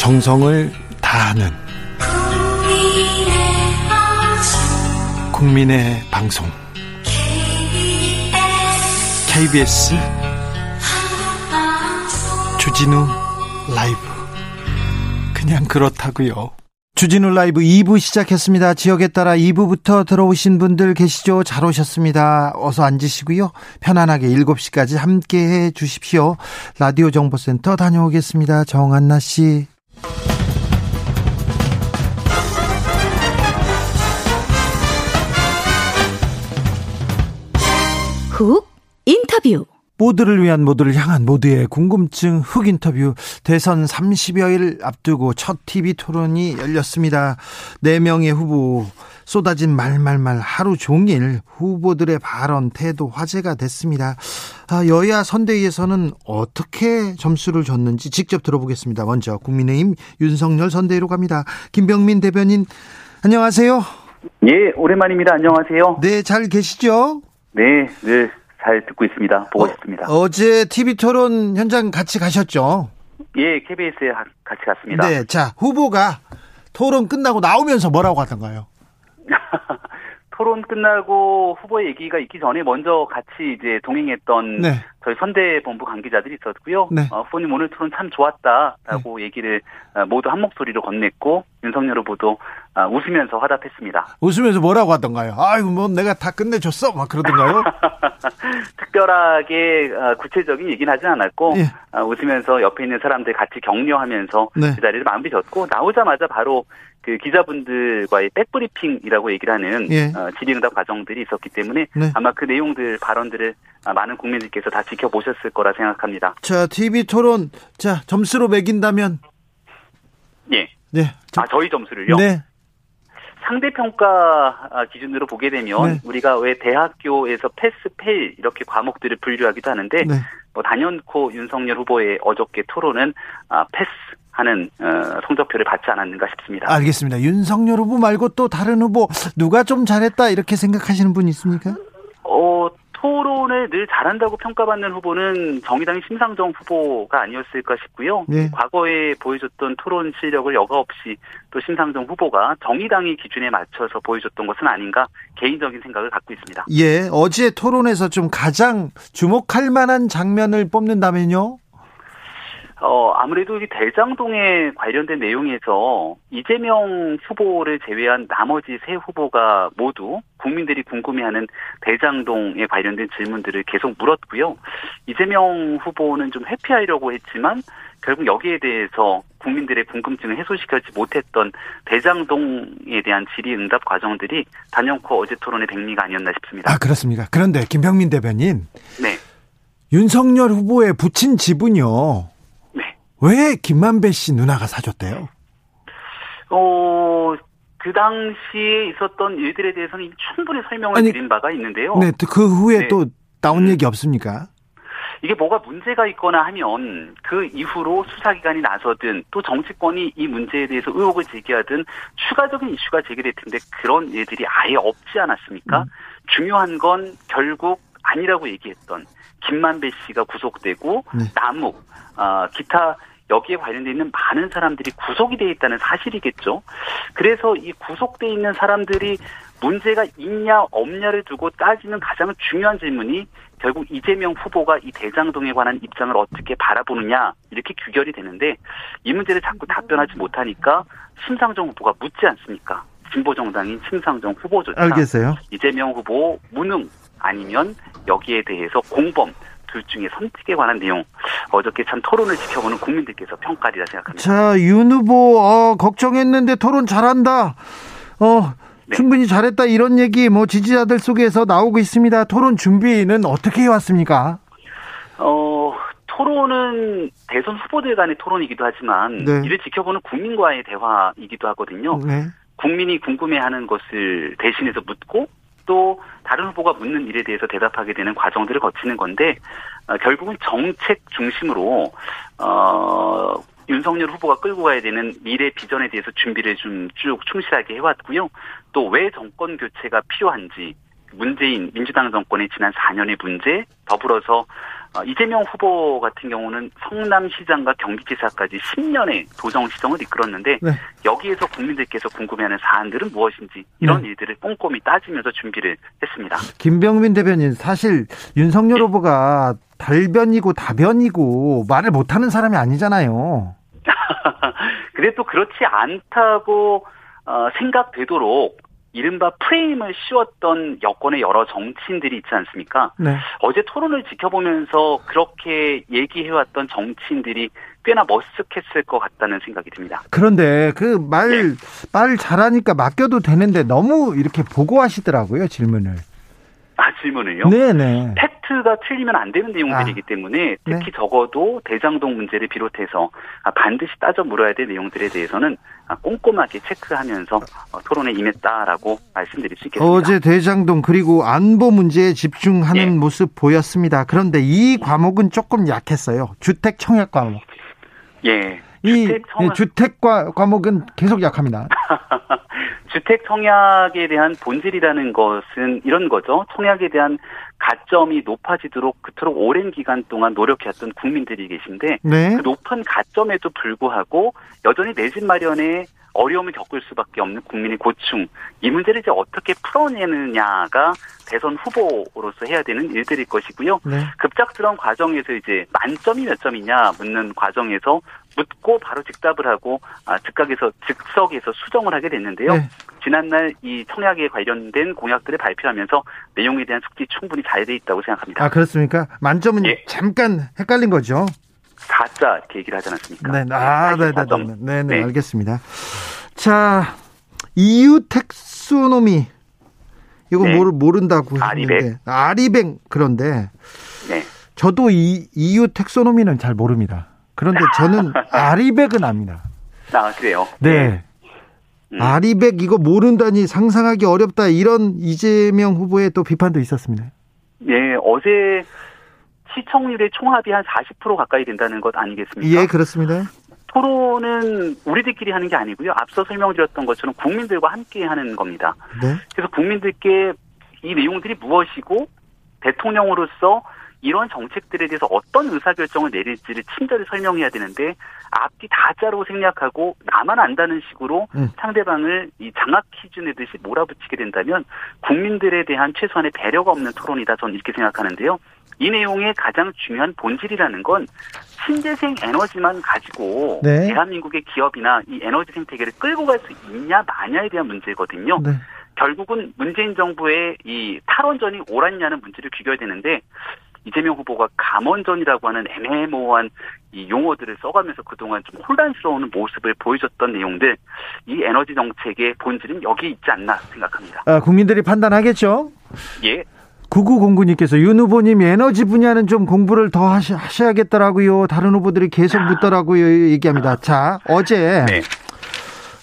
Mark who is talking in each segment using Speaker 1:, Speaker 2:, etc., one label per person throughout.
Speaker 1: 정성을 다하는 국민의 방송 KBS 주진우 라이브 그냥 그렇다고요. 주진우 라이브 2부 시작했습니다. 지역에 따라 2부부터 들어오신 분들 계시죠? 잘 오셨습니다. 어서 앉으시고요. 편안하게 7시까지 함께 해 주십시오. 라디오 정보센터 다녀오겠습니다. 정한나 씨.
Speaker 2: 훅 인터뷰.
Speaker 1: 모두를 위한 모두를 향한 모두의 궁금증 흑 인터뷰. 대선 30여일 앞두고 첫 TV 토론이 열렸습니다. 4명의 후보 쏟아진 말말말 하루 종일 후보들의 발언 태도 화제가 됐습니다. 아, 여야 선대위에서는 어떻게 점수를 줬는지 직접 들어보겠습니다. 먼저 국민의힘 윤석열 선대위로 갑니다. 김병민 대변인 안녕하세요.
Speaker 3: 예, 오랜만입니다. 안녕하세요.
Speaker 1: 네, 잘 계시죠?
Speaker 3: 네, 늘잘 듣고 있습니다. 보고
Speaker 1: 어,
Speaker 3: 싶습니다.
Speaker 1: 어제 TV 토론 현장 같이 가셨죠?
Speaker 3: 예, KBS에 같이 갔습니다.
Speaker 1: 네, 자 후보가 토론 끝나고 나오면서 뭐라고 하던가요?
Speaker 3: 토론 끝나고 후보의 얘기가 있기 전에 먼저 같이 이제 동행했던
Speaker 1: 네.
Speaker 3: 저희 선대 본부 관계자들이 있었고요.
Speaker 1: 네.
Speaker 3: 어, 후보님 오늘 토론 참 좋았다라고 얘기를 어, 모두 한 목소리로 건넸고 윤석열 후보도 어, 웃으면서 화답했습니다.
Speaker 1: 웃으면서 뭐라고 하던가요? 아이고 뭐 내가 다 끝내줬어 막 그러던가요?
Speaker 3: 특별하게 어, 구체적인 얘기는 하진 않았고
Speaker 1: 예.
Speaker 3: 어, 웃으면서 옆에 있는 사람들 같이 격려하면서
Speaker 1: 네.
Speaker 3: 그 자리를 마무리 졌고 나오자마자 바로 그 기자분들과의 백브리핑이라고 얘기를 하는
Speaker 1: 예.
Speaker 3: 어, 질의응답 과정들이 있었기 때문에
Speaker 1: 네.
Speaker 3: 아마 그 내용들 발언들을 아, 많은 국민들께서 다 지켜보셨을 거라 생각합니다.
Speaker 1: 자 TV 토론 자 점수로 매긴다면
Speaker 3: 예.
Speaker 1: 네, 저-
Speaker 3: 아 저희 점수를요.
Speaker 1: 네,
Speaker 3: 상대 평가 아, 기준으로 보게 되면
Speaker 1: 네.
Speaker 3: 우리가 왜 대학교에서 패스 페일 이렇게 과목들을 분류하기도 하는데
Speaker 1: 네.
Speaker 3: 뭐 단연코 윤석열 후보의 어저께 토론은 아, 패스 하는 어, 성적표를 받지 않았는가 싶습니다.
Speaker 1: 알겠습니다. 윤석열 후보 말고 또 다른 후보 누가 좀 잘했다 이렇게 생각하시는 분 있습니까?
Speaker 3: 어, 토론을 늘 잘한다고 평가받는 후보는 정의당의 심상정 후보가 아니었을까 싶고요.
Speaker 1: 네.
Speaker 3: 과거에 보여줬던 토론 실력을 여과 없이 또 심상정 후보가 정의당의 기준에 맞춰서 보여줬던 것은 아닌가 개인적인 생각을 갖고 있습니다.
Speaker 1: 예, 어제 토론에서 좀 가장 주목할 만한 장면을 뽑는다면요?
Speaker 3: 어, 아무래도 이 대장동에 관련된 내용에서 이재명 후보를 제외한 나머지 세 후보가 모두 국민들이 궁금해하는 대장동에 관련된 질문들을 계속 물었고요. 이재명 후보는 좀 회피하려고 했지만 결국 여기에 대해서 국민들의 궁금증을 해소시키지 못했던 대장동에 대한 질의응답 과정들이 단연코 어제 토론의 백미가 아니었나 싶습니다.
Speaker 1: 아, 그렇습니까? 그런데 김병민 대변인,
Speaker 3: 네,
Speaker 1: 윤석열 후보의 부친 집은요,
Speaker 3: 네.
Speaker 1: 왜 김만배 씨 누나가 사줬대요?
Speaker 3: 어, 그 당시에 있었던 일들에 대해서는 충분히 설명을
Speaker 1: 아니,
Speaker 3: 드린 바가 있는데요.
Speaker 1: 네, 또그 후에
Speaker 3: 네.
Speaker 1: 또 나온
Speaker 3: 음.
Speaker 1: 얘기 없습니까?
Speaker 3: 이게 뭐가 문제가 있거나 하면 그 이후로 수사기관이 나서든 또 정치권이 이 문제에 대해서 의혹을 제기하든 추가적인 이슈가 제기될 텐데 그런 일들이 아예 없지 않았습니까?
Speaker 1: 음.
Speaker 3: 중요한 건 결국 아니라고 얘기했던 김만배 씨가 구속되고
Speaker 1: 네.
Speaker 3: 남욱, 아, 기타 여기에 관련돼 있는 많은 사람들이 구속이 돼 있다는 사실이겠죠. 그래서 이 구속돼 있는 사람들이 문제가 있냐 없냐를 두고 따지는 가장 중요한 질문이 결국 이재명 후보가 이 대장동에 관한 입장을 어떻게 바라보느냐 이렇게 규결이 되는데 이 문제를 자꾸 답변하지 못하니까 심상정 후보가 묻지 않습니까? 진보 정당인 심상정 후보조차
Speaker 1: 알겠어요.
Speaker 3: 이재명 후보 무능 아니면 여기에 대해서 공범 둘 중에 선택에 관한 내용 어저께 참 토론을 지켜보는 국민들께서 평가리라 생각합니다.
Speaker 1: 자, 윤 후보, 어, 걱정했는데 토론 잘한다. 어,
Speaker 3: 네.
Speaker 1: 충분히 잘했다. 이런 얘기 뭐 지지자들 속에서 나오고 있습니다. 토론 준비는 어떻게 해왔습니까?
Speaker 3: 어, 토론은 대선 후보들 간의 토론이기도 하지만
Speaker 1: 네.
Speaker 3: 이를 지켜보는 국민과의 대화이기도 하거든요.
Speaker 1: 네.
Speaker 3: 국민이 궁금해하는 것을 대신해서 묻고 또 다른 후보가 묻는 일에 대해서 대답하게 되는 과정들을 거치는 건데 어, 결국은 정책 중심으로 어, 윤석열 후보가 끌고 가야 되는 미래 비전에 대해서 준비를 좀 쭉 충실하게 해왔고요. 또 왜 정권 교체가 필요한지 문재인 민주당 정권의 지난 4년의 문제 더불어서 어, 이재명 후보 같은 경우는 성남시장과 경기지사까지 10년의 도정 시정을 이끌었는데 네. 여기에서 국민들께서 궁금해하는 사안들은 무엇인지 이런 네. 일들을 꼼꼼히 따지면서 준비를 했습니다.
Speaker 1: 김병민 대변인 사실 윤석열 네. 후보가 달변이고 다변이고 말을 못하는 사람이 아니잖아요.
Speaker 3: 그래도 그렇지 않다고 어, 생각되도록 이른바 프레임을 씌웠던 여권의 여러 정치인들이 있지 않습니까? 네. 어제 토론을 지켜보면서 그렇게 얘기해왔던 정치인들이 꽤나 머쓱했을 것 같다는 생각이 듭니다.
Speaker 1: 그런데 그 말, 네. 말 잘하니까 맡겨도 되는데 너무 이렇게 보고하시더라고요, 질문을.
Speaker 3: 아, 질문을요?
Speaker 1: 네네.
Speaker 3: 팩트가 틀리면 안 되는 내용들이기 아. 때문에 특히 네. 적어도 대장동 문제를 비롯해서 아, 반드시 따져 물어야 될 내용들에 대해서는 아, 꼼꼼하게 체크하면서 어, 토론에 임했다라고 말씀드릴 수 있겠습니다.
Speaker 1: 어제 대장동 그리고 안보 문제에 집중하는 예. 모습 보였습니다. 그런데 이 과목은 조금 약했어요. 주택 청약 과목.
Speaker 3: 예.
Speaker 1: 이 주택, 청약... 주택 과목은 계속 약합니다.
Speaker 3: 주택 청약에 대한 본질이라는 것은 이런 거죠. 청약에 대한 가점이 높아지도록 그토록 오랜 기간 동안 노력해왔던 국민들이 계신데 네. 그 높은 가점에도 불구하고 여전히 내 집 마련에 어려움을 겪을 수밖에 없는 국민의 고충 이 문제를 이제 어떻게 풀어내느냐가 대선 후보로서 해야 되는 일들일 것이고요. 네. 급작스러운 과정에서 이제 만점이 몇 점이냐 묻는 과정에서 묻고 바로 즉답을 하고 아, 즉각에서 즉석에서 수정을 하게 됐는데요. 네. 지난날 이 청약에 관련된 공약들을 발표하면서 내용에 대한 숙지 충분히 잘 돼 있다고 생각합니다.
Speaker 1: 아 그렇습니까? 만점은 예. 잠깐 헷갈린 거죠.
Speaker 3: 4자 이렇게 얘기를 하지 않았습니까?
Speaker 1: 네, 아, 네, 네, 네, 네, 네, 알겠습니다. 자, EU 텍소노미 이거 네. 모르 모른다고
Speaker 3: 했는데
Speaker 1: 아리뱅 그런데 네. 저도 이 EU 텍소노미는 잘 모릅니다. 그런데 저는 아리백은 압니다.
Speaker 3: 아, 그래요?
Speaker 1: 네. 음. 아리백 이거 모른다니 상상하기 어렵다 이런 이재명 후보의 또 비판도 있었습니다.
Speaker 3: 네, 어제 시청률의 총합이 한 40% 가까이 된다는 것 아니겠습니까?
Speaker 1: 예, 그렇습니다.
Speaker 3: 토론은 우리들끼리 하는 게 아니고요. 앞서 설명드렸던 것처럼 국민들과 함께 하는 겁니다. 네? 그래서 국민들께 이 내용들이 무엇이고 대통령으로서 이런 정책들에 대해서 어떤 의사결정을 내릴지를 친절히 설명해야 되는데 앞뒤 다자로 생략하고 나만 안다는 식으로 음. 상대방을 이 장학 퀴즈 내듯이 몰아붙이게 된다면 국민들에 대한 최소한의 배려가 없는 토론이다 저는 이렇게 생각하는데요. 이 내용의 가장 중요한 본질이라는 건 신재생 에너지만 가지고 네. 대한민국의 기업이나 이 에너지 생태계를 끌고 갈 수 있냐 마냐에 대한 문제거든요. 네. 결국은 문재인 정부의 이 탈원전이 옳았냐는 문제를 귀결야 되는데 이재명 후보가 감원전이라고 하는 애매모호한 이 용어들을 써가면서 그동안 좀 혼란스러운 모습을 보여줬던 내용들 이 에너지 정책의 본질은 여기 있지 않나 생각합니다.
Speaker 1: 아, 국민들이 판단하겠죠?
Speaker 3: 예.
Speaker 1: 9909님께서 윤 후보님 에너지 분야는 좀 공부를 더 하셔, 야겠더라고요 다른 후보들이 계속 묻더라고요. 얘기합니다. 자, 어제 네.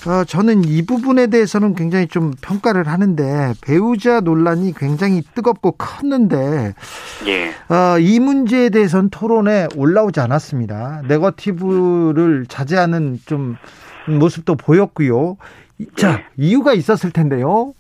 Speaker 1: 어, 저는 이 부분에 대해서는 굉장히 좀 평가를 하는데 배우자 논란이 굉장히 뜨겁고 컸는데 예. 어, 이 문제에 대해서는 토론에 올라오지 않았습니다. 네거티브를 자제하는 좀 모습도 보였고요. 자 네. 이유가 있었을 텐데요.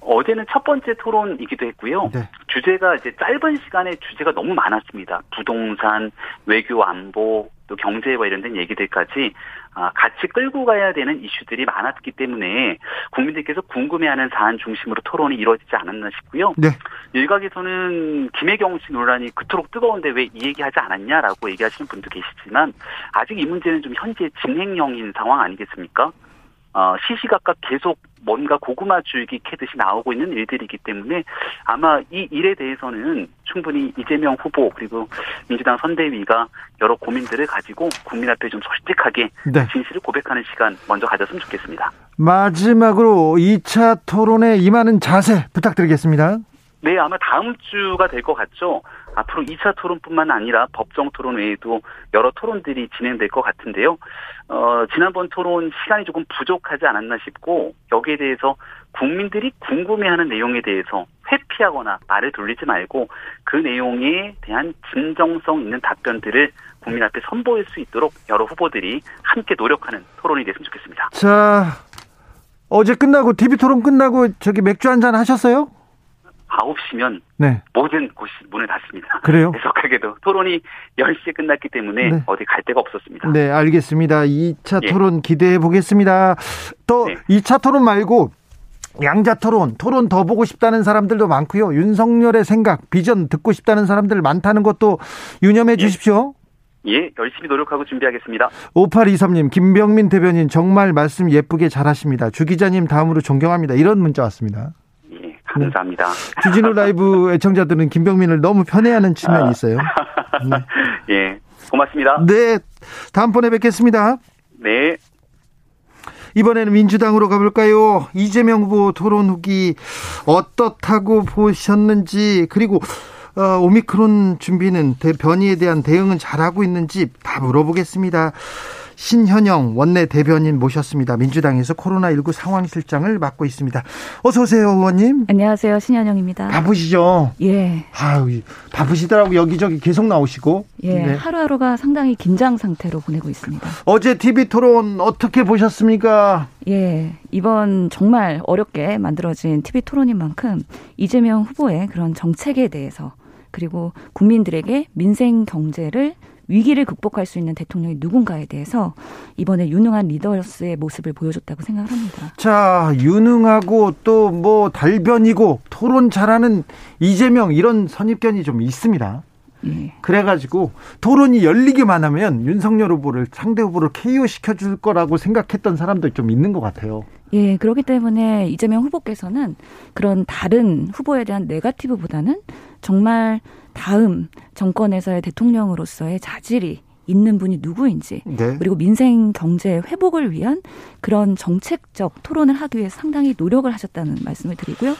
Speaker 3: 어제는 첫 번째 토론이기도 했고요. 네. 주제가 이제 짧은 시간에 주제가 너무 많았습니다. 부동산, 외교 안보, 또 경제에 관련된 얘기들까지 아, 같이 끌고 가야 되는 이슈들이 많았기 때문에 국민들께서 궁금해하는 사안 중심으로 토론이 이루어지지 않았나 싶고요. 네. 일각에서는 김혜경 씨 논란이 그토록 뜨거운데 왜 이 얘기하지 않았냐라고 얘기하시는 분도 계시지만 아직 이 문제는 좀 현재 진행형인 상황 아니겠습니까? 어, 시시각각 계속 뭔가 고구마 줄기 캐듯이 나오고 있는 일들이기 때문에 아마 이 일에 대해서는 충분히 이재명 후보 그리고 민주당 선대위가 여러 고민들을 가지고 국민 앞에 좀 솔직하게 네. 진실을 고백하는 시간 먼저 가졌으면 좋겠습니다.
Speaker 1: 마지막으로 2차 토론에 임하는 자세 부탁드리겠습니다.
Speaker 3: 네, 아마 다음 주가 될 것 같죠. 앞으로 2차 토론뿐만 아니라 법정 토론 외에도 여러 토론들이 진행될 것 같은데요. 어, 지난번 토론 시간이 조금 부족하지 않았나 싶고 여기에 대해서 국민들이 궁금해하는 내용에 대해서 회피하거나 말을 돌리지 말고 그 내용에 대한 진정성 있는 답변들을 국민 앞에 선보일 수 있도록 여러 후보들이 함께 노력하는 토론이 됐으면 좋겠습니다.
Speaker 1: 자, 어제 끝나고 TV 토론 끝나고 저기 맥주 한 잔 하셨어요?
Speaker 3: 9시면 네. 모든 곳이 문을 닫습니다.
Speaker 1: 그래요?
Speaker 3: 안타깝게도 토론이 10시에 끝났기 때문에 네. 어디 갈 데가 없었습니다.
Speaker 1: 네, 알겠습니다. 2차 예. 토론 기대해 보겠습니다. 또 네. 2차 토론 말고 양자 토론, 토론 더 보고 싶다는 사람들도 많고요. 윤석열의 생각, 비전 듣고 싶다는 사람들 많다는 것도 유념해 예. 주십시오.
Speaker 3: 예, 열심히 노력하고 준비하겠습니다.
Speaker 1: 5823님, 김병민 대변인 정말 말씀 예쁘게 잘하십니다. 주 기자님 다음으로 존경합니다. 이런 문자 왔습니다.
Speaker 3: 예, 감사합니다.
Speaker 1: 네. 주진우 라이브 애청자들은 김병민을 너무 편애하는 측면이 있어요.
Speaker 3: 네. 예, 고맙습니다.
Speaker 1: 네, 다음번에 뵙겠습니다.
Speaker 3: 네.
Speaker 1: 이번에는 민주당으로 가볼까요? 이재명 후보 토론 후기 어떻다고 보셨는지 그리고 어, 오미크론 준비는 변이에 대한 대응은 잘하고 있는지 다 물어보겠습니다. 신현영 원내 대변인 모셨습니다. 민주당에서 코로나19 상황실장을 맡고 있습니다. 어서 오세요, 의원님.
Speaker 4: 안녕하세요, 신현영입니다.
Speaker 1: 바쁘시죠?
Speaker 4: 예.
Speaker 1: 아유, 바쁘시더라고 여기저기 계속 나오시고.
Speaker 4: 예, 네. 하루하루가 상당히 긴장 상태로 보내고 있습니다.
Speaker 1: 어제 TV 토론 어떻게 보셨습니까?
Speaker 4: 예, 이번 정말 어렵게 만들어진 TV 토론인 만큼 이재명 후보의 그런 정책에 대해서 그리고 국민들에게 민생 경제를 위기를 극복할 수 있는 대통령이 누군가에 대해서 이번에 유능한 리더스의 모습을 보여줬다고 생각합니다.
Speaker 1: 자, 유능하고 또 뭐 달변이고 토론 잘하는 이재명 이런 선입견이 좀 있습니다. 예. 그래가지고 토론이 열리기만 하면 윤석열 후보를 상대 후보를 KO 시켜줄 거라고 생각했던 사람도 좀 있는 것 같아요.
Speaker 4: 예, 그렇기 때문에 이재명 후보께서는 그런 다른 후보에 대한 네가티브보다는 정말 다음 정권에서의 대통령으로서의 자질이 있는 분이 누구인지 네. 그리고 민생 경제 회복을 위한 그런 정책적 토론을 하기 위해 상당히 노력을 하셨다는 말씀을 드리고요.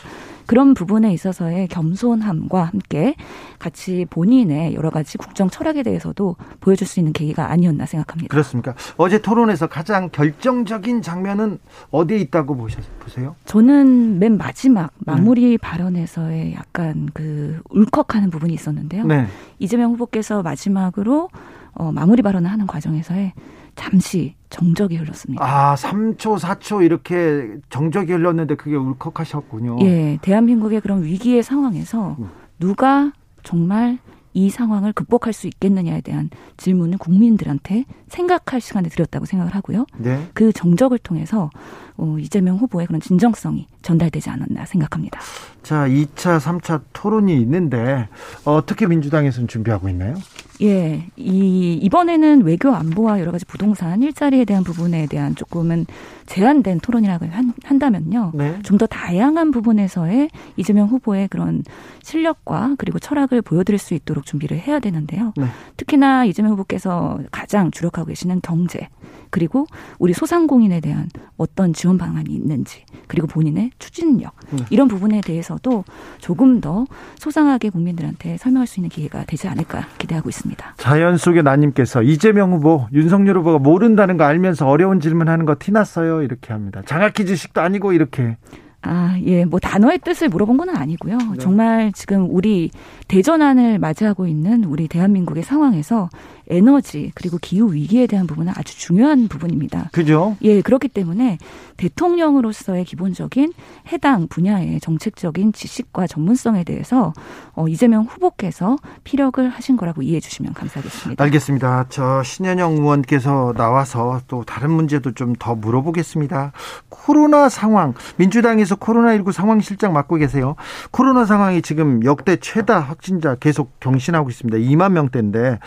Speaker 4: 그런 부분에 있어서의 겸손함과 함께 같이 본인의 여러 가지 국정 철학에 대해서도 보여줄 수 있는 계기가 아니었나 생각합니다.
Speaker 1: 그렇습니까? 어제 토론에서 가장 결정적인 장면은 어디에 있다고 보세요?
Speaker 4: 저는 맨 마지막 마무리 네. 발언에서의 약간 그 울컥하는 부분이 있었는데요. 네. 이재명 후보께서 마지막으로 어, 마무리 발언을 하는 과정에서의 잠시 정적이 흘렀습니다.
Speaker 1: 아, 3초, 4초 이렇게 정적이 흘렀는데 그게 울컥하셨군요.
Speaker 4: 예, 대한민국의 그런 위기의 상황에서 음. 누가 정말 이 상황을 극복할 수 있겠느냐에 대한 질문을 국민들한테 생각할 시간을 드렸다고 생각을 하고요. 네. 그 정적을 통해서 어, 이재명 후보의 그런 진정성이 전달되지 않았나 생각합니다.
Speaker 1: 자, 2차, 3차 토론이 있는데 어떻게 민주당에서는 준비하고 있나요?
Speaker 4: 예, 이 이번에는 외교 안보와 여러 가지 부동산 일자리에 대한 부분에 대한 조금은 제한된 토론이라고 한, 다면요 네. 좀 더 다양한 부분에서의 이재명 후보의 그런 실력과 그리고 철학을 보여드릴 수 있도록 준비를 해야 되는데요. 네. 특히나 이재명 후보께서 가장 주력하고 계시는 경제 그리고 우리 소상공인에 대한 어떤 지원 방안이 있는지 그리고 본인의 추진력 네. 이런 부분에 대해서도 조금 더 소상하게 국민들한테 설명할 수 있는 기회가 되지 않을까 기대하고 있습니다.
Speaker 1: 자연 속의 나님께서 이재명 후보, 윤석열 후보가 모른다는 거 알면서 어려운 질문하는 거 티났어요 이렇게 합니다. 장학기 지식도 아니고 이렇게.
Speaker 4: 아, 예, 뭐 단어의 뜻을 물어본 건 아니고요. 네. 정말 지금 우리 대전환을 맞이하고 있는 우리 대한민국의 상황에서 에너지 그리고 기후 위기에 대한 부분은 아주 중요한 부분입니다.
Speaker 1: 그죠?
Speaker 4: 예, 그렇기 때문에 대통령으로서의 기본적인 해당 분야의 정책적인 지식과 전문성에 대해서 어, 이재명 후보께서 피력을 하신 거라고 이해해 주시면 감사하겠습니다.
Speaker 1: 알겠습니다. 저 신현영 의원께서 나와서 또 다른 문제도 좀 더 물어보겠습니다. 코로나 상황, 민주당 에서 코로나19 상황 실장 맡고 계세요. 코로나 상황이 지금 역대 최다 확진자 계속 경신하고 있습니다. 2만 명대인데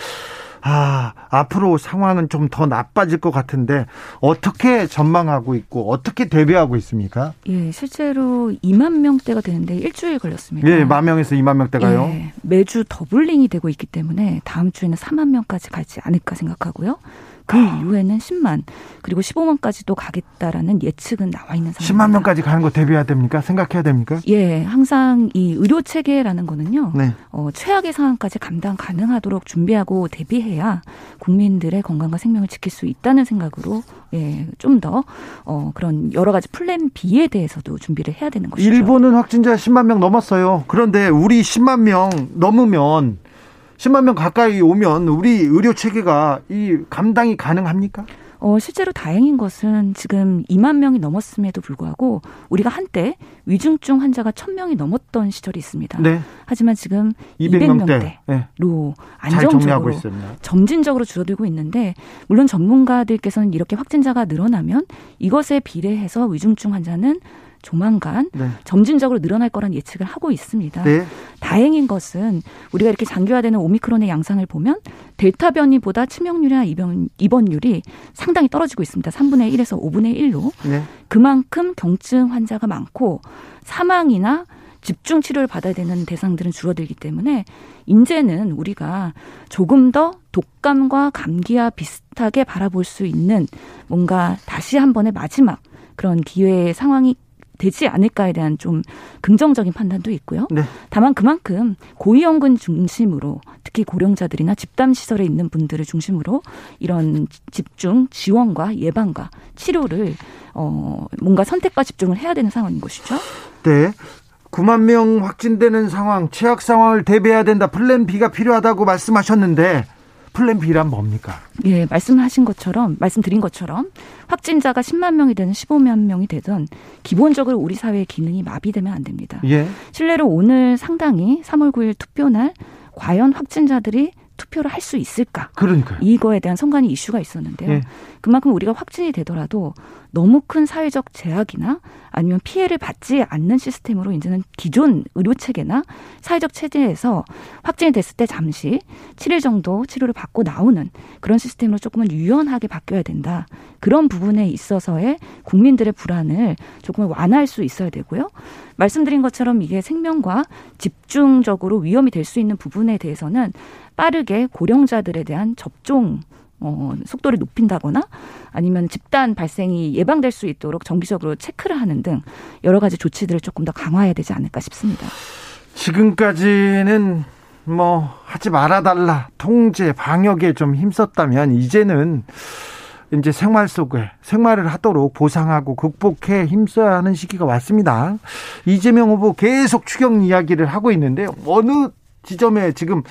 Speaker 1: 아, 앞으로 상황은 좀 더 나빠질 것 같은데 어떻게 전망하고 있고 어떻게 대비하고 있습니까?
Speaker 4: 예, 실제로 2만 명대가 되는데 일주일 걸렸습니다.
Speaker 1: 예, 만 명에서 2만 명대가요. 예,
Speaker 4: 매주 더블링이 되고 있기 때문에 다음 주에는 4만 명까지 가지 않을까 생각하고요. 그 이후에는 10만 그리고 15만까지도 가겠다라는 예측은 나와 있는 상황입니다.
Speaker 1: 10만 명까지 가는 거 대비해야 됩니까? 생각해야 됩니까?
Speaker 4: 예, 항상 이 의료 체계라는 거는요. 네. 어, 최악의 상황까지 감당 가능하도록 준비하고 대비해야 국민들의 건강과 생명을 지킬 수 있다는 생각으로 예, 좀더 어, 그런 여러 가지 플랜 B에 대해서도 준비를 해야 되는 것이죠.
Speaker 1: 일본은 확진자 10만 명 넘었어요. 그런데 우리 10만 명 넘으면 10만 명 가까이 오면 우리 의료 체계가 이 감당이 가능합니까?
Speaker 4: 어, 실제로 다행인 것은 지금 2만 명이 넘었음에도 불구하고 우리가 한때 위중증 환자가 1000명이 넘었던 시절이 있습니다. 네. 하지만 지금 200명대로 네. 안정적으로 점진적으로 줄어들고 있는데 물론 전문가들께서는 이렇게 확진자가 늘어나면 이것에 비례해서 위중증 환자는 조만간 네. 점진적으로 늘어날 거란 예측을 하고 있습니다. 네. 다행인 것은 우리가 이렇게 장기화되는 오미크론의 양상을 보면 델타 변이보다 치명률이나 입원, 입원율이 상당히 떨어지고 있습니다. 3분의 1에서 5분의 1로. 네. 그만큼 경증 환자가 많고 사망이나 집중 치료를 받아야 되는 대상들은 줄어들기 때문에 이제는 우리가 조금 더 독감과 감기와 비슷하게 바라볼 수 있는 뭔가 다시 한 번의 마지막 그런 기회의 상황이 되지 않을까에 대한 좀 긍정적인 판단도 있고요. 네. 다만 그만큼 고위험군 중심으로 특히 고령자들이나 집단 시설에 있는 분들을 중심으로 이런 집중 지원과 예방과 치료를 어 뭔가 선택과 집중을 해야 되는 상황인 것이죠.
Speaker 1: 네. 9만 명 확진되는 상황, 최악 상황을 대비해야 된다. Plan B가 필요하다고 말씀하셨는데 Plan B란 뭡니까?
Speaker 4: 예, 말씀하신 것처럼 말씀드린 것처럼 확진자가 10만 명이 되는 15만 명이 되던 기본적으로 우리 사회의 기능이 마비되면 안 됩니다. 예. 실례로 오늘 상당히 3월 9일 투표날 과연 확진자들이 투표를 할 수 있을까?
Speaker 1: 그러니까
Speaker 4: 이거에 대한 선관위 이슈가 있었는데요. 예. 그만큼 우리가 확진이 되더라도 너무 큰 사회적 제약이나 아니면 피해를 받지 않는 시스템으로 이제는 기존 의료 체계나 사회적 체제에서 확진이 됐을 때 잠시 7일 정도 치료를 받고 나오는 그런 시스템으로 조금은 유연하게 바뀌어야 된다. 그런 부분에 있어서의 국민들의 불안을 조금 완화할 수 있어야 되고요. 말씀드린 것처럼 이게 생명과 집중적으로 위험이 될 수 있는 부분에 대해서는 빠르게 고령자들에 대한 접종 어, 속도를 높인다거나 아니면 집단 발생이 예방될 수 있도록 정기적으로 체크를 하는 등 여러 가지 조치들을 조금 더 강화해야 되지 않을까 싶습니다.
Speaker 1: 지금까지는 뭐 하지 말아달라 통제 방역에 좀 힘썼다면 이제는 이제 생활 속에 생활을 하도록 보상하고 극복해 힘써야 하는 시기가 왔습니다. 이재명 후보 계속 추경 이야기를 하고 있는데 어느 지점에 지금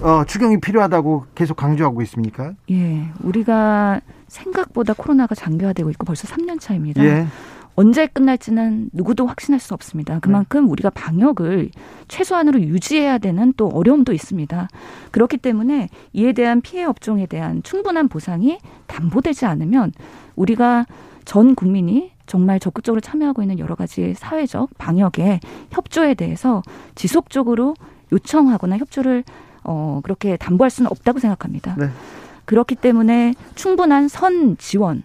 Speaker 1: 어, 추경이 필요하다고 계속 강조하고 있습니까?
Speaker 4: 예, 우리가 생각보다 코로나가 장기화되고 있고 벌써 3년 차입니다. 예. 언제 끝날지는 누구도 확신할 수 없습니다. 그만큼 네. 우리가 방역을 최소한으로 유지해야 되는 또 어려움도 있습니다. 그렇기 때문에 이에 대한 피해 업종에 대한 충분한 보상이 담보되지 않으면 우리가 전 국민이 정말 적극적으로 참여하고 있는 여러 가지 사회적 방역의 협조에 대해서 지속적으로 요청하거나 협조를 어, 그렇게 담보할 수는 없다고 생각합니다. 네. 그렇기 때문에 충분한 선 지원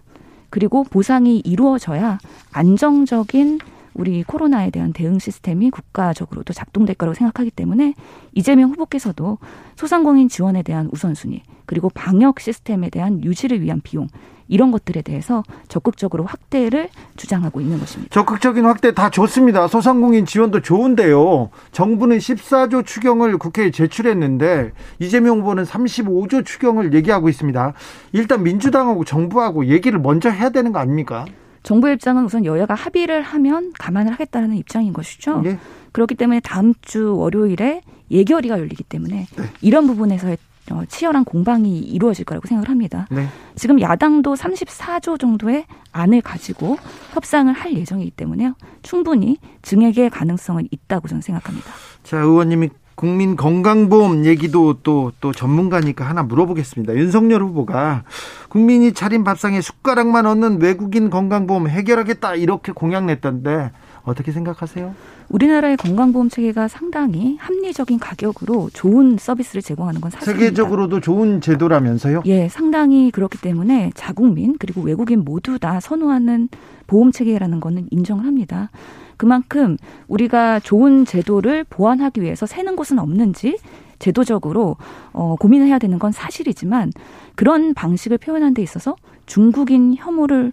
Speaker 4: 그리고 보상이 이루어져야 안정적인 우리 코로나에 대한 대응 시스템이 국가적으로도 작동될 거라고 생각하기 때문에 이재명 후보께서도 소상공인 지원에 대한 우선순위 그리고 방역 시스템에 대한 유지를 위한 비용 이런 것들에 대해서 적극적으로 확대를 주장하고 있는 것입니다.
Speaker 1: 적극적인 확대 다 좋습니다. 소상공인 지원도 좋은데요. 정부는 14조 추경을 국회에 제출했는데 이재명 후보는 35조 추경을 얘기하고 있습니다. 일단 민주당하고 정부하고 얘기를 먼저 해야 되는 거 아닙니까?
Speaker 4: 정부 입장은 우선 여야가 합의를 하면 감안을 하겠다는 입장인 것이죠. 네. 그렇기 때문에 다음 주 월요일에 예결위가 열리기 때문에 네. 이런 부분에서의 어, 치열한 공방이 이루어질 거라고 생각을 합니다. 네. 지금 야당도 34조 정도의 안을 가지고 협상을 할 예정이기 때문에요. 충분히 증액의 가능성은 있다고 저는 생각합니다.
Speaker 1: 자, 의원님이 국민 건강보험 얘기도 또, 또 전문가니까 하나 물어보겠습니다. 윤석열 후보가 국민이 차린 밥상에 숟가락만 얻는 외국인 건강보험 해결하겠다 이렇게 공약 냈던데 어떻게 생각하세요?
Speaker 4: 우리나라의 건강보험 체계가 상당히 합리적인 가격으로 좋은 서비스를 제공하는 건 사실입니다.
Speaker 1: 세계적으로도 좋은 제도라면서요?
Speaker 4: 예, 상당히 그렇기 때문에 자국민 그리고 외국인 모두 다 선호하는 보험 체계라는 거는 인정을 합니다. 그만큼 우리가 좋은 제도를 보완하기 위해서 새는 곳은 없는지 제도적으로 어, 고민을 해야 되는 건 사실이지만 그런 방식을 표현한 데 있어서 중국인 혐오를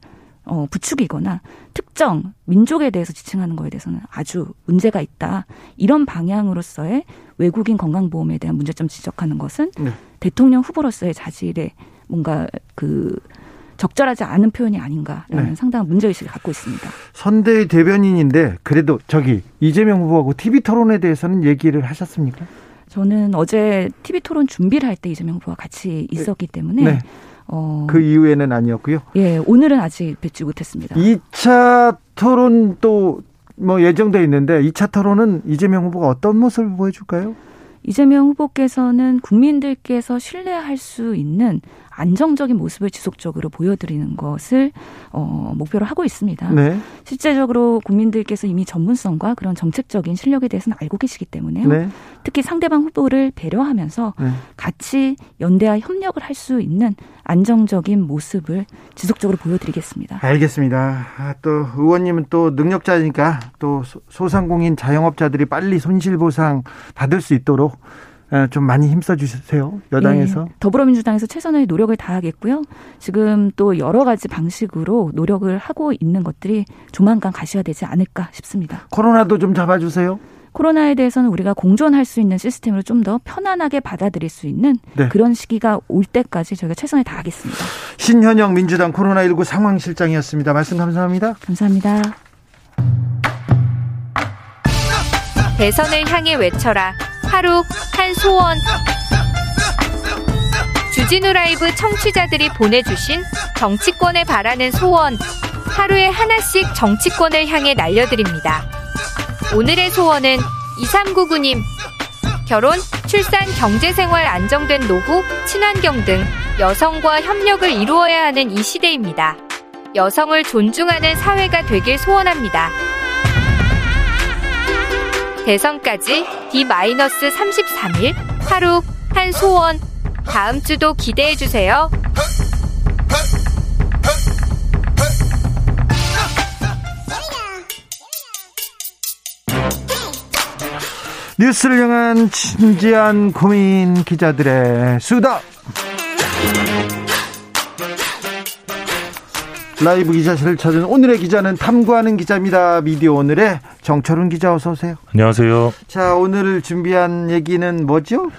Speaker 4: 어, 부추기거나 특정 민족에 대해서 지칭하는 거에 대해서는 아주 문제가 있다. 이런 방향으로서의 외국인 건강보험에 대한 문제점 지적하는 것은 네. 대통령 후보로서의 자질에 뭔가 그 적절하지 않은 표현이 아닌가라는 네. 상당한 문제의식을 갖고 있습니다.
Speaker 1: 선대 대변인인데 그래도 저기 이재명 후보하고 TV 토론에 대해서는 얘기를 하셨습니까?
Speaker 4: 저는 어제 TV 토론 준비를 할 때 이재명 후보와 같이 있었기 때문에 네.
Speaker 1: 어. 그 이후에는 아니었고요.
Speaker 4: 예, 오늘은 아직 뵙지 못했습니다.
Speaker 1: 2차 토론 또 뭐 예정돼 있는데 2차 토론은 이재명 후보가 어떤 모습을 보여줄까요?
Speaker 4: 이재명 후보께서는 국민들께서 신뢰할 수 있는 안정적인 모습을 지속적으로 보여드리는 것을 어, 목표로 하고 있습니다. 네. 실제적으로 국민들께서 이미 전문성과 그런 정책적인 실력에 대해서는 알고 계시기 때문에요. 네. 특히 상대방 후보를 배려하면서 네. 같이 연대와 협력을 할 수 있는 안정적인 모습을 지속적으로 보여드리겠습니다.
Speaker 1: 알겠습니다. 아, 또 의원님은 또 능력자니까 또 소상공인 자영업자들이 빨리 손실보상 받을 수 있도록 어, 좀 많이 힘써 주세요. 여당에서. 네,
Speaker 4: 더불어민주당에서 최선의 노력을 다하겠고요. 지금 또 여러 가지 방식으로 노력을 하고 있는 것들이 조만간 가시화되지 않을까 싶습니다.
Speaker 1: 코로나도 좀 잡아 주세요.
Speaker 4: 코로나에 대해서는 우리가 공존할 수 있는 시스템으로 좀 더 편안하게 받아들일 수 있는 네. 그런 시기가 올 때까지 저희가 최선을 다하겠습니다.
Speaker 1: 신현영 민주당 코로나19 상황실장이었습니다. 말씀 감사합니다.
Speaker 4: 감사합니다.
Speaker 5: 대선을 향해 외쳐라. 하루 한 소원. 주진우 라이브 청취자들이 보내주신 정치권에 바라는 소원. 하루에 하나씩 정치권을 향해 날려드립니다. 오늘의 소원은 2399님. 결혼, 출산, 경제생활 안정된 노후, 친환경 등 여성과 협력을 이루어야 하는 이 시대입니다. 여성을 존중하는 사회가 되길 소원합니다. 대선까지 D-33일 하루 한 소원 다음 주도 기대해 주세요.
Speaker 1: 뉴스를 향한 진지한 고민 기자들의 수다. 라이브 기자실을 찾은 오늘의 기자는 탐구하는 기자입니다. 미디어 오늘의 정철훈 기자 어서 오세요.
Speaker 6: 안녕하세요.
Speaker 1: 자, 오늘 준비한 얘기는 뭐죠?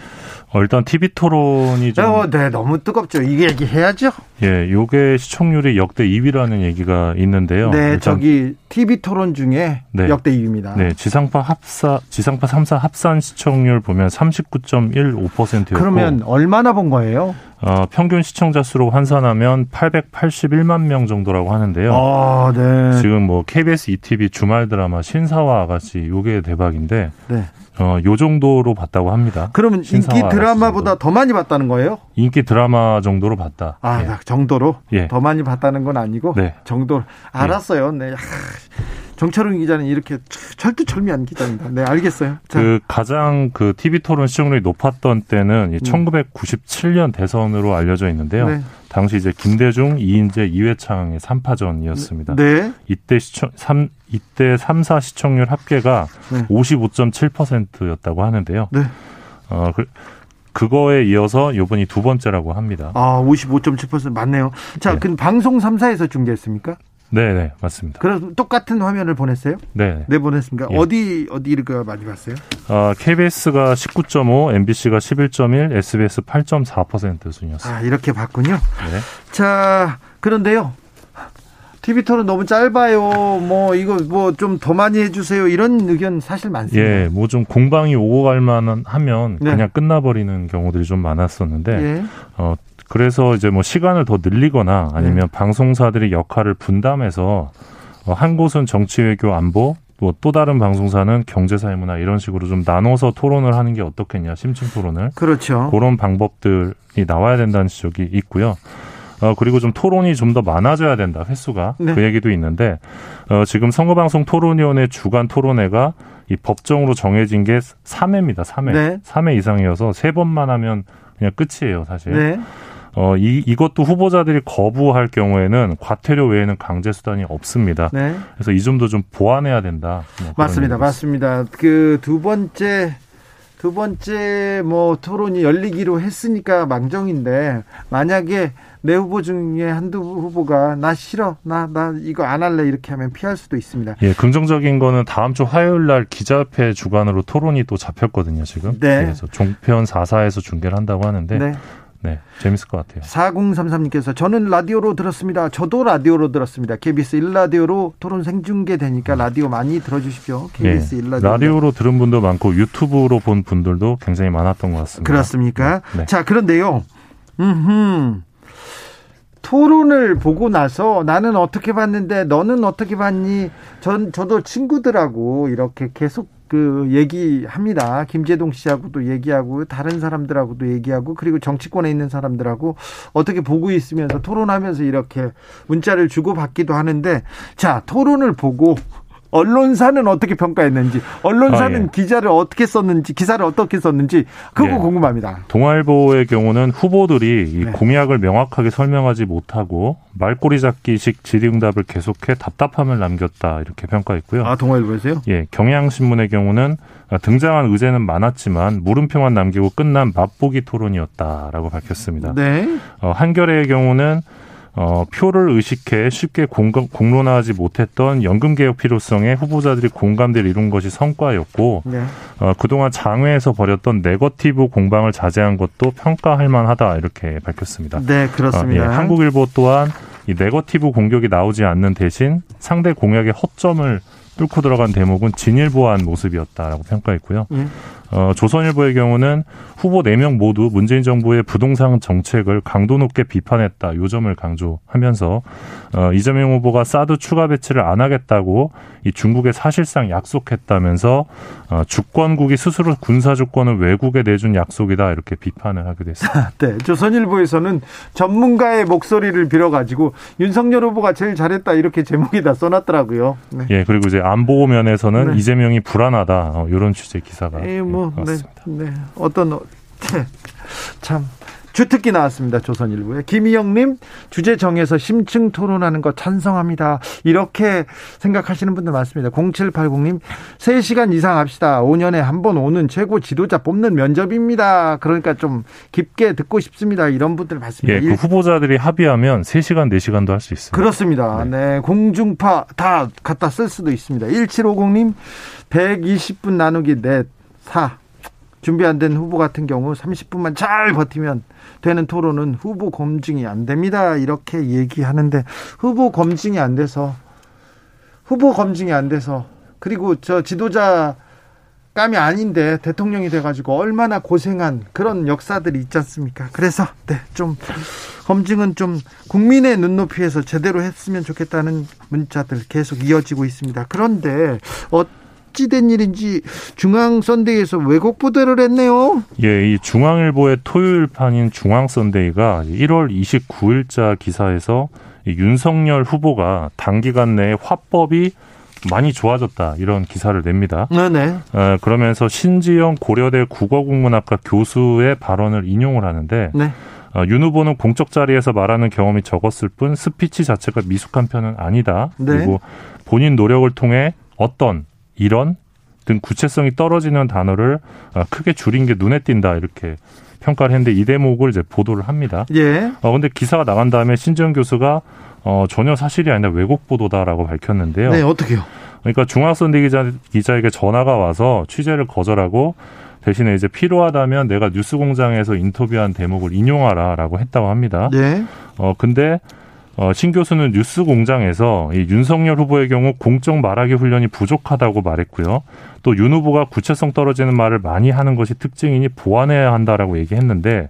Speaker 6: 어, 일단 TV 토론이 좀.
Speaker 1: 어, 네, 너무 뜨겁죠. 이게 얘기해야죠.
Speaker 6: 예, 요게 시청률이 역대 2위라는 얘기가 있는데요.
Speaker 1: 네, 저기 TV 토론 중에 네, 역대 2위입니다.
Speaker 6: 네, 지상파 합사, 지상파 3사 합산 시청률 보면 39.15%였고.
Speaker 1: 그러면 얼마나 본 거예요?
Speaker 6: 어, 평균 시청자 수로 환산하면 881만 명 정도라고 하는데요.
Speaker 1: 아, 네.
Speaker 6: 지금 뭐 KBS ETV 주말 드라마 신사와 아가씨 요게 대박인데 네. 어, 요 정도로 봤다고 합니다.
Speaker 1: 그러면 인기 드라마보다 더 많이 봤다는 거예요?
Speaker 6: 인기 드라마 정도로 봤다.
Speaker 1: 아, 예. 정도로? 예. 더 많이 봤다는 건 아니고? 네. 정도. 알았어요. 네. 정철웅 기자는 이렇게 철두철미한 기자입니다. 네, 알겠어요.
Speaker 6: 자. 그 가장 그 TV 토론 시청률이 높았던 때는 음. 1997년 대선으로 알려져 있는데요. 네. 당시 이제 김대중, 이인재, 이회창의 3파전이었습니다. 네. 이때 시청 3 이때 3, 4 시청률 합계가 네. 55.7%였다고 하는데요. 네. 어, 그, 그거에 이어서 요번이 두 번째라고 합니다.
Speaker 1: 아, 55.7% 맞네요. 자, 네. 그 방송 3사에서 중계했습니까?
Speaker 6: 네, 네, 맞습니다.
Speaker 1: 그럼 똑같은 화면을 보냈어요?
Speaker 6: 네.
Speaker 1: 네, 보냈습니까? 예. 어디, 어디가 많이 봤어요?
Speaker 6: 어, KBS가 19.5, MBC가 11.1, SBS 8.4% 순이었어요.
Speaker 1: 아, 이렇게 봤군요. 네. 자, 그런데요. TV 토론 너무 짧아요. 뭐 이거 뭐 좀 더 많이 해주세요. 이런 의견 사실 많습니다.
Speaker 6: 예, 뭐 좀 공방이 오고 갈 만한 하면 네. 그냥 끝나버리는 경우들이 좀 많았었는데 예. 어 그래서 이제 뭐 시간을 더 늘리거나 아니면 네. 방송사들이 역할을 분담해서 어, 한 곳은 정치 외교 안보 뭐또 다른 방송사는 경제사회문화 이런 식으로 좀 나눠서 토론을 하는 게 어떻겠냐 심층 토론을
Speaker 1: 그렇죠
Speaker 6: 그런 방법들이 나와야 된다는 지적이 있고요. 어, 그리고 좀 토론이 좀 더 많아져야 된다, 횟수가. 네. 그 얘기도 있는데, 어, 지금 선거방송 토론위원회 주간 토론회가 이 법정으로 정해진 게 3회입니다, 3회. 네. 3회 이상이어서 세 번만 하면 그냥 끝이에요, 사실. 네. 어, 이, 이것도 후보자들이 거부할 경우에는 과태료 외에는 강제 수단이 없습니다. 네. 그래서 이 점도 좀 보완해야 된다.
Speaker 1: 뭐 맞습니다. 맞습니다. 그 두 번째 두 번째 뭐 토론이 열리기로 했으니까 망정인데 만약에 내 후보 중에 한두 후보가 나 싫어 나나 이거 안 할래 이렇게 하면 피할 수도 있습니다.
Speaker 6: 예, 긍정적인 거는 다음 주 화요일 날 기자협회 주관으로 토론이 또 잡혔거든요 지금. 네. 그래서 종편 4사에서 중계를 한다고 하는데 네. 네, 재밌을 것 같아요.
Speaker 1: 4033님께서 저는 라디오로 들었습니다. 저도 라디오로 들었습니다. KBS 1라디오로 토론 생중계 되니까 라디오 많이 들어주십시오. KBS 네, 1라디오.
Speaker 6: 라디오로 들은 분도 많고 유튜브로 본 분들도 굉장히 많았던 것 같습니다.
Speaker 1: 그렇습니까? 네. 자, 그런데요. 음흠. 토론을 보고 나서 나는 어떻게 봤는데 너는 어떻게 봤니? 전 저도 친구들하고 이렇게 계속 그 얘기합니다. 김재동 씨하고도 얘기하고 다른 사람들하고도 얘기하고 그리고 정치권에 있는 사람들하고 어떻게 보고 있으면서 토론하면서 이렇게 문자를 주고 받기도 하는데 자 토론을 보고 언론사는 어떻게 평가했는지, 언론사는 아, 예. 기자를 어떻게 썼는지, 기사를 어떻게 썼는지 그거 예. 궁금합니다.
Speaker 6: 동아일보의 경우는 후보들이 네. 공약을 명확하게 설명하지 못하고 말꼬리 잡기식 질의응답을 계속해 답답함을 남겼다 이렇게 평가했고요.
Speaker 1: 아 동아일보에서요?
Speaker 6: 예, 경향신문의 경우는 등장한 의제는 많았지만 물음표만 남기고 끝난 맛보기 토론이었다라고 밝혔습니다. 네. 어, 한겨레의 경우는 어, 표를 의식해 쉽게 공감, 공론화하지 못했던 연금 개혁 필요성에 후보자들이 공감대를 이룬 것이 성과였고 네. 어, 그동안 장외에서 벌였던 네거티브 공방을 자제한 것도 평가할 만하다 이렇게 밝혔습니다.
Speaker 1: 네, 그렇습니다. 어, 예,
Speaker 6: 한국일보 또한 이 네거티브 공격이 나오지 않는 대신 상대 공약의 허점을 뚫고 들어간 대목은 진일보한 모습이었다라고 평가했고요. 예. 어, 조선일보의 경우는 후보 네 명 모두 문재인 정부의 부동산 정책을 강도 높게 비판했다. 요 점을 강조하면서 어, 이재명 후보가 사드 추가 배치를 안 하겠다고 이 중국에 사실상 약속했다면서 어, 주권국이 스스로 군사 주권을 외국에 내준 약속이다. 이렇게 비판을 하게 됐습니다.
Speaker 1: 네. 조선일보에서는 전문가의 목소리를 빌어 가지고 윤석열 후보가 제일 잘했다. 이렇게 제목이 다 써놨더라고요.
Speaker 6: 네. 예, 그리고 이제 안보 면에서는 네. 이재명이 불안하다. 어, 이런 취재 기사가.
Speaker 1: 에이, 뭐 뭐, 네, 네. 어떤, 네. 참. 주특기 나왔습니다. 조선일보에. 김희영님, 주제 정해서 심층 토론하는 거 찬성합니다. 이렇게 생각하시는 분들 많습니다. 0780님, 3시간 이상 합시다. 5년에 한 번 오는 최고 지도자 뽑는 면접입니다. 그러니까 좀 깊게 듣고 싶습니다. 이런 분들 많습니다.
Speaker 6: 예, 그 후보자들이 합의하면 3시간, 4시간도 할 수 있습니다.
Speaker 1: 그렇습니다. 네. 네. 공중파 다 갖다 쓸 수도 있습니다. 1750님, 120분 나누기 넷. 4. 준비 안 된 후보 같은 경우 30분만 잘 버티면 되는 토론은 후보 검증이 안 됩니다. 이렇게 얘기하는데 후보 검증이 안 돼서 후보 검증이 안 돼서 그리고 저 지도자 감이 아닌데 대통령이 돼가지고 얼마나 고생한 그런 역사들이 있지 않습니까? 그래서 네, 좀 검증은 좀 국민의 눈높이에서 제대로 했으면 좋겠다는 문자들 계속 이어지고 있습니다. 그런데 어, 어찌된 일인지 중앙 선대위에서 왜곡 보도를 했네요.
Speaker 6: 예, 이 중앙일보의 토요일판인 중앙 선대위가 1월 29일자 기사에서 윤석열 후보가 단기간 내에 화법이 많이 좋아졌다 이런 기사를 냅니다.
Speaker 1: 네네.
Speaker 6: 어, 그러면서 신지영 고려대 국어국문학과 교수의 발언을 인용을 하는데 네. 어, 윤 후보는 공적 자리에서 말하는 경험이 적었을 뿐 스피치 자체가 미숙한 편은 아니다. 네. 그리고 본인 노력을 통해 어떤 이런 등 구체성이 떨어지는 단어를 아, 크게 줄인 게 눈에 띈다 이렇게 평가를 했는데 이 대목을 이제 보도를 합니다.
Speaker 1: 예.
Speaker 6: 어 근데 기사가 나간 다음에 신지영 교수가 어 전혀 사실이 아니라 왜곡 보도다라고 밝혔는데요.
Speaker 1: 네, 어떻게요?
Speaker 6: 그러니까 중앙선대 기자 기자에게 전화가 와서 취재를 거절하고 대신에 이제 필요하다면 내가 뉴스공장에서 인터뷰한 대목을 인용하라라고 했다고 합니다.
Speaker 1: 네.
Speaker 6: 어 근데 어, 신 교수는 뉴스 공장에서 이 윤석열 후보의 경우 공적 말하기 훈련이 부족하다고 말했고요. 또 윤 후보가 구체성 떨어지는 말을 많이 하는 것이 특징이니 보완해야 한다라고 얘기했는데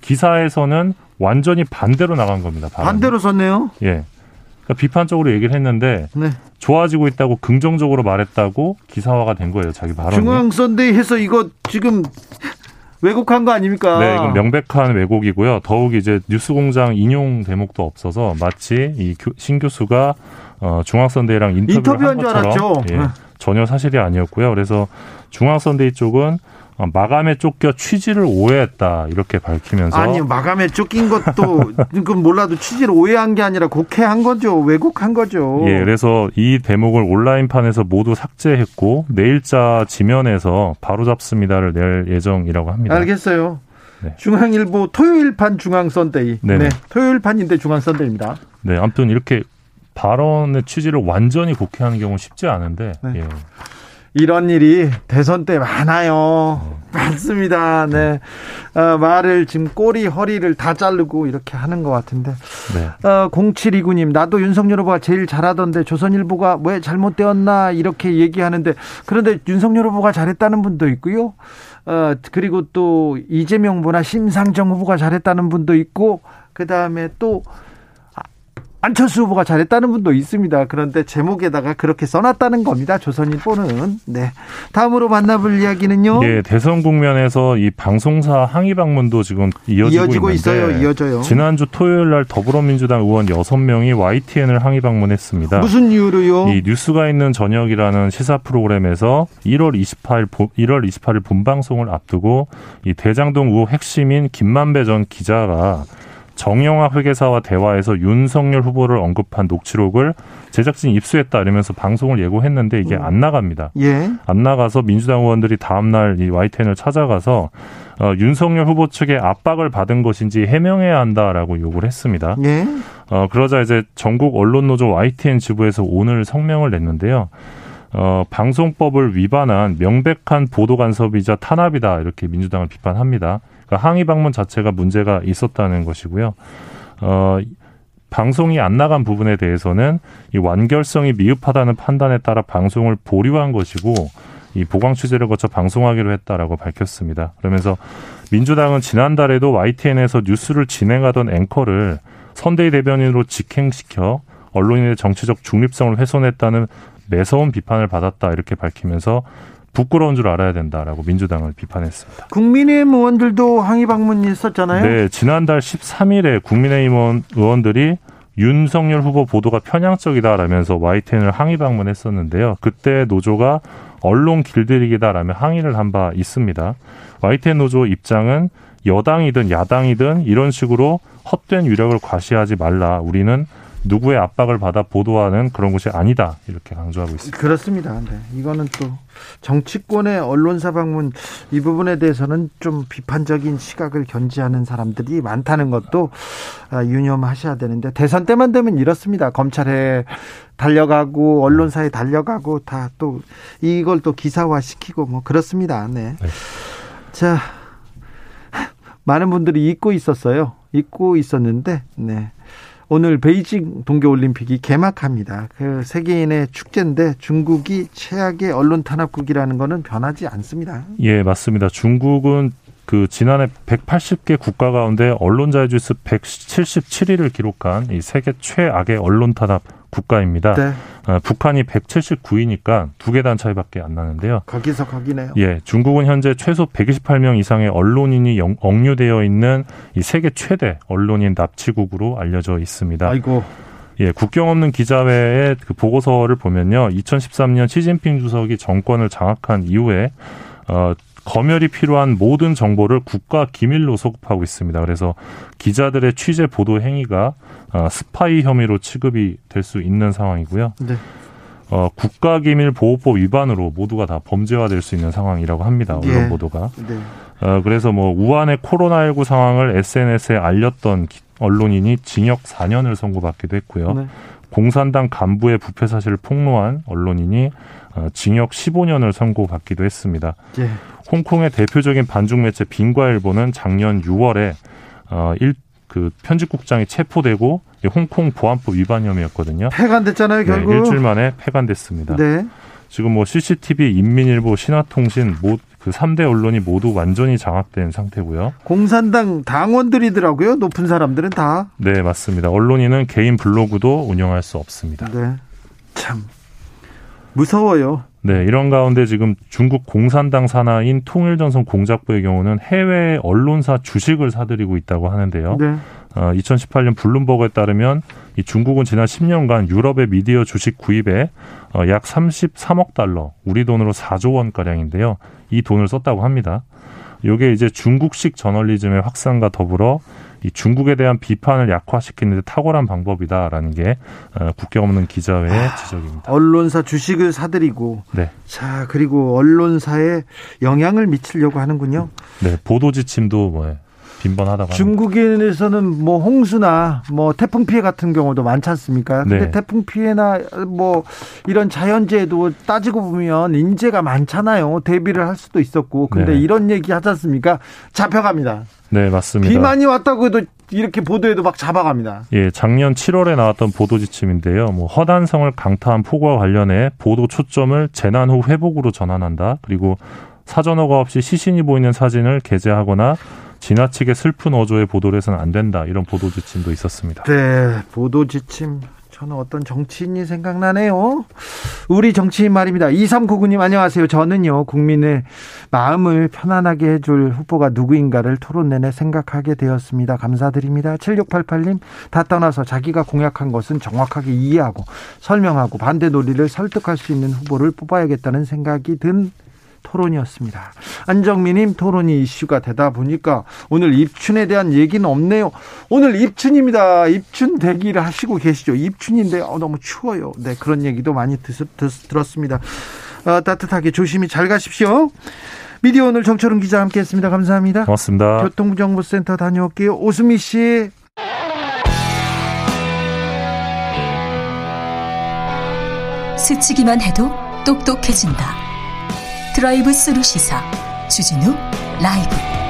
Speaker 6: 기사에서는 완전히 반대로 나간 겁니다.
Speaker 1: 발언이. 반대로 썼네요.
Speaker 6: 예. 그러니까 비판적으로 얘기를 했는데 네. 좋아지고 있다고 긍정적으로 말했다고 기사화가 된 거예요. 자기 발언이.
Speaker 1: 중앙선대에서 이거 지금 왜곡한 거 아닙니까?
Speaker 6: 네, 이건 명백한 왜곡이고요. 더욱 이제 뉴스공장 인용 대목도 없어서 마치 이 신 교수가 어, 중앙선대랑 인터뷰를 인터뷰한 한 것처럼 예, 전혀 사실이 아니었고요. 그래서 중앙선대위 쪽은 어, 마감에 쫓겨 취지를 오해했다 이렇게 밝히면서
Speaker 1: 아니 마감에 쫓긴 것도 그건 몰라도 취지를 오해한 게 아니라 곡해한 거죠 왜곡한 거죠.
Speaker 6: 예, 그래서 이 대목을 온라인판에서 모두 삭제했고 내일자 지면에서 바로 잡습니다를 낼 예정이라고 합니다.
Speaker 1: 알겠어요. 네. 중앙일보 토요일판 중앙선대위. 네, 토요일판인데 중앙선대입니다.
Speaker 6: 네, 아무튼 이렇게 발언의 취지를 완전히 곡해하는 경우는 쉽지 않은데. 네. 예.
Speaker 1: 이런 일이 대선 때 많아요. 많습니다. 네. 어, 말을 지금 꼬리, 허리를 다 자르고 이렇게 하는 것 같은데. 네. 어, 0729님, 나도 윤석열 후보가 제일 잘하던데 조선일보가 왜 잘못되었나 이렇게 얘기하는데 그런데 윤석열 후보가 잘했다는 분도 있고요. 어, 그리고 또 이재명 후보나 심상정 후보가 잘했다는 분도 있고 그 다음에 또 안철수 후보가 잘했다는 분도 있습니다. 그런데 제목에다가 그렇게 써놨다는 겁니다. 조선일보는. 네. 다음으로 만나볼 이야기는요.
Speaker 6: 예, 대선 국면에서 이 방송사 항의 방문도 지금 이어지고, 이어지고
Speaker 1: 있어요. 이어져요.
Speaker 6: 지난주 토요일 날 더불어민주당 의원 6명이 YTN을 항의 방문했습니다.
Speaker 1: 무슨 이유로요?
Speaker 6: 이 뉴스가 있는 저녁이라는 시사 프로그램에서 1월 28일 1월 28일 본방송을 앞두고 이 대장동 의혹 핵심인 김만배 전 기자가 정영화 회계사와 대화에서 윤석열 후보를 언급한 녹취록을 제작진이 입수했다 이러면서 방송을 예고했는데 이게 안 나갑니다.
Speaker 1: 예.
Speaker 6: 안 나가서 민주당 의원들이 다음날 이 YTN을 찾아가서 어, 윤석열 후보 측의 압박을 받은 것인지 해명해야 한다라고 요구를 했습니다.
Speaker 1: 예.
Speaker 6: 어, 그러자 이제 전국 언론노조 YTN 지부에서 오늘 성명을 냈는데요. 어, 방송법을 위반한 명백한 보도 간섭이자 탄압이다 이렇게 민주당을 비판합니다. 그러니까 항의 방문 자체가 문제가 있었다는 것이고요. 어, 방송이 안 나간 부분에 대해서는 이 완결성이 미흡하다는 판단에 따라 방송을 보류한 것이고 이 보강 취재를 거쳐 방송하기로 했다라고 밝혔습니다. 그러면서 민주당은 지난달에도 YTN에서 뉴스를 진행하던 앵커를 선대위 대변인으로 직행시켜 언론인의 정치적 중립성을 훼손했다는 매서운 비판을 받았다 이렇게 밝히면서 부끄러운 줄 알아야 된다라고 민주당을 비판했습니다.
Speaker 1: 국민의힘 의원들도 항의 방문이 있었잖아요.
Speaker 6: 네, 지난달 13일에 국민의힘 의원들이 윤석열 후보 보도가 편향적이다라면서 YTN을 항의 방문했었는데요. 그때 노조가 언론 길들이기다라며 항의를 한 바 있습니다. YTN 노조 입장은 여당이든 야당이든 이런 식으로 헛된 위력을 과시하지 말라. 우리는 누구의 압박을 받아 보도하는 그런 것이 아니다 이렇게 강조하고 있습니다.
Speaker 1: 그렇습니다. 네. 이거는 또 정치권의 언론사 방문 이 부분에 대해서는 좀 비판적인 시각을 견지하는 사람들이 많다는 것도 아, 유념하셔야 되는데 대선 때만 되면 이렇습니다. 검찰에 달려가고 언론사에 달려가고 다 또 이걸 또 기사화 시키고 뭐 그렇습니다. 네. 네. 자 많은 분들이 잊고 있었어요. 잊고 있었는데 네. 오늘 베이징 동계올림픽이 개막합니다. 그 세계인의 축제인데 중국이 최악의 언론 탄압국이라는 것은 변하지 않습니다.
Speaker 6: 예, 맞습니다. 중국은 그 지난해 180개 국가 가운데 언론 자유지수 177위를 기록한 이 세계 최악의 언론 탄압 국가입니다. 네. 어, 북한이 179위니까 두 계단 차이밖에 안 나는데요.
Speaker 1: 거기서 거기네요.
Speaker 6: 예, 중국은 현재 최소 128명 이상의 언론인이 영, 억류되어 있는 이 세계 최대 언론인 납치국으로 알려져 있습니다.
Speaker 1: 아이고.
Speaker 6: 예, 국경 없는 기자회의 그 보고서를 보면요. 2013년 시진핑 주석이 정권을 장악한 이후에 어 검열이 필요한 모든 정보를 국가 기밀로 소급하고 있습니다. 그래서 기자들의 취재 보도 행위가 어, 스파이 혐의로 취급이 될 수 있는 상황이고요.
Speaker 1: 네.
Speaker 6: 어, 국가기밀보호법 위반으로 모두가 다 범죄화될 수 있는 상황이라고 합니다. 언론 예. 보도가. 네. 어, 그래서 뭐 우한의 코로나19 상황을 SNS에 알렸던 언론인이 징역 4년을 선고받기도 했고요. 네. 공산당 간부의 부패 사실을 폭로한 언론인이 어, 징역 15년을 선고받기도 했습니다.
Speaker 1: 예.
Speaker 6: 홍콩의 대표적인 반중 매체 빈과일보는 작년 6월에 어, 일, 그 편집국장이 체포되고 홍콩 보안법 위반 혐의였거든요.
Speaker 1: 폐간됐잖아요, 결국.
Speaker 6: 네, 일주일 만에 폐간됐습니다.
Speaker 1: 네.
Speaker 6: 지금 뭐 CCTV, 인민일보, 신화통신 모그 3대 언론이 모두 완전히 장악된 상태고요.
Speaker 1: 공산당 당원들이더라고요. 높은 사람들은 다.
Speaker 6: 네, 맞습니다. 언론인은 개인 블로그도 운영할 수 없습니다.
Speaker 1: 네. 참 무서워요.
Speaker 6: 네, 이런 가운데 지금 중국 공산당 산하인 통일전선 공작부의 경우는 해외 언론사 주식을 사들이고 있다고 하는데요.
Speaker 1: 네.
Speaker 6: 어, 2018년 블룸버그에 따르면 이 중국은 지난 10년간 유럽의 미디어 주식 구입에 어, 약 33억 달러, 우리 돈으로 4조 원 가량인데요. 이 돈을 썼다고 합니다. 이게 이제 중국식 저널리즘의 확산과 더불어 이 중국에 대한 비판을 약화시키는 데 탁월한 방법이다라는 게 어, 국경 없는 기자회의 아, 지적입니다.
Speaker 1: 언론사 주식을 사들이고
Speaker 6: 네.
Speaker 1: 자 그리고 언론사에 영향을 미치려고 하는군요.
Speaker 6: 네, 보도 지침도 뭐 빈번하다고
Speaker 1: 중국인에서는 뭐 홍수나 뭐 태풍 피해 같은 경우도 많지 않습니까? 근데 네. 태풍 피해나 뭐 이런 자연재해도 따지고 보면 인재가 많잖아요. 대비를 할 수도 있었고. 근데 네. 이런 얘기 하지 않습니까? 잡혀갑니다.
Speaker 6: 네, 맞습니다.
Speaker 1: 비 많이 왔다고 해도 이렇게 보도에도 막 잡아갑니다.
Speaker 6: 예, 작년 7월에 나왔던 보도 지침인데요. 뭐 허단성을 강타한 폭우와 관련해 보도 초점을 재난 후 회복으로 전환한다. 그리고 사전 허가 없이 시신이 보이는 사진을 게재하거나 지나치게 슬픈 어조의 보도를 해서는 안 된다 이런 보도 지침도 있었습니다.
Speaker 1: 네, 보도 지침 저는 어떤 정치인이 생각나네요. 우리 정치인 말입니다. 2399님 안녕하세요. 저는요, 국민의 마음을 편안하게 해줄 후보가 누구인가를 토론 내내 생각하게 되었습니다. 감사드립니다. 7688님, 다 떠나서 자기가 공약한 것은 정확하게 이해하고 설명하고 반대 논리를 설득할 수 있는 후보를 뽑아야겠다는 생각이 든 토론이었습니다. 안정민님 토론이 이슈가 되다 보니까 오늘 입춘에 대한 얘기는 없네요. 오늘 입춘입니다. 입춘 대기를 하시고 계시죠. 입춘인데 어, 너무 추워요. 네 그런 얘기도 많이 듣, 듣, 들었습니다. 어, 따뜻하게 조심히 잘 가십시오. 미디어 오늘 정철은 기자 함께했습니다. 감사합니다.
Speaker 6: 고맙습니다.
Speaker 1: 교통정보센터 다녀올게요. 오수미 씨.
Speaker 2: 스치기만 해도 똑똑해진다. 드라이브 스루 시사 주진우 라이브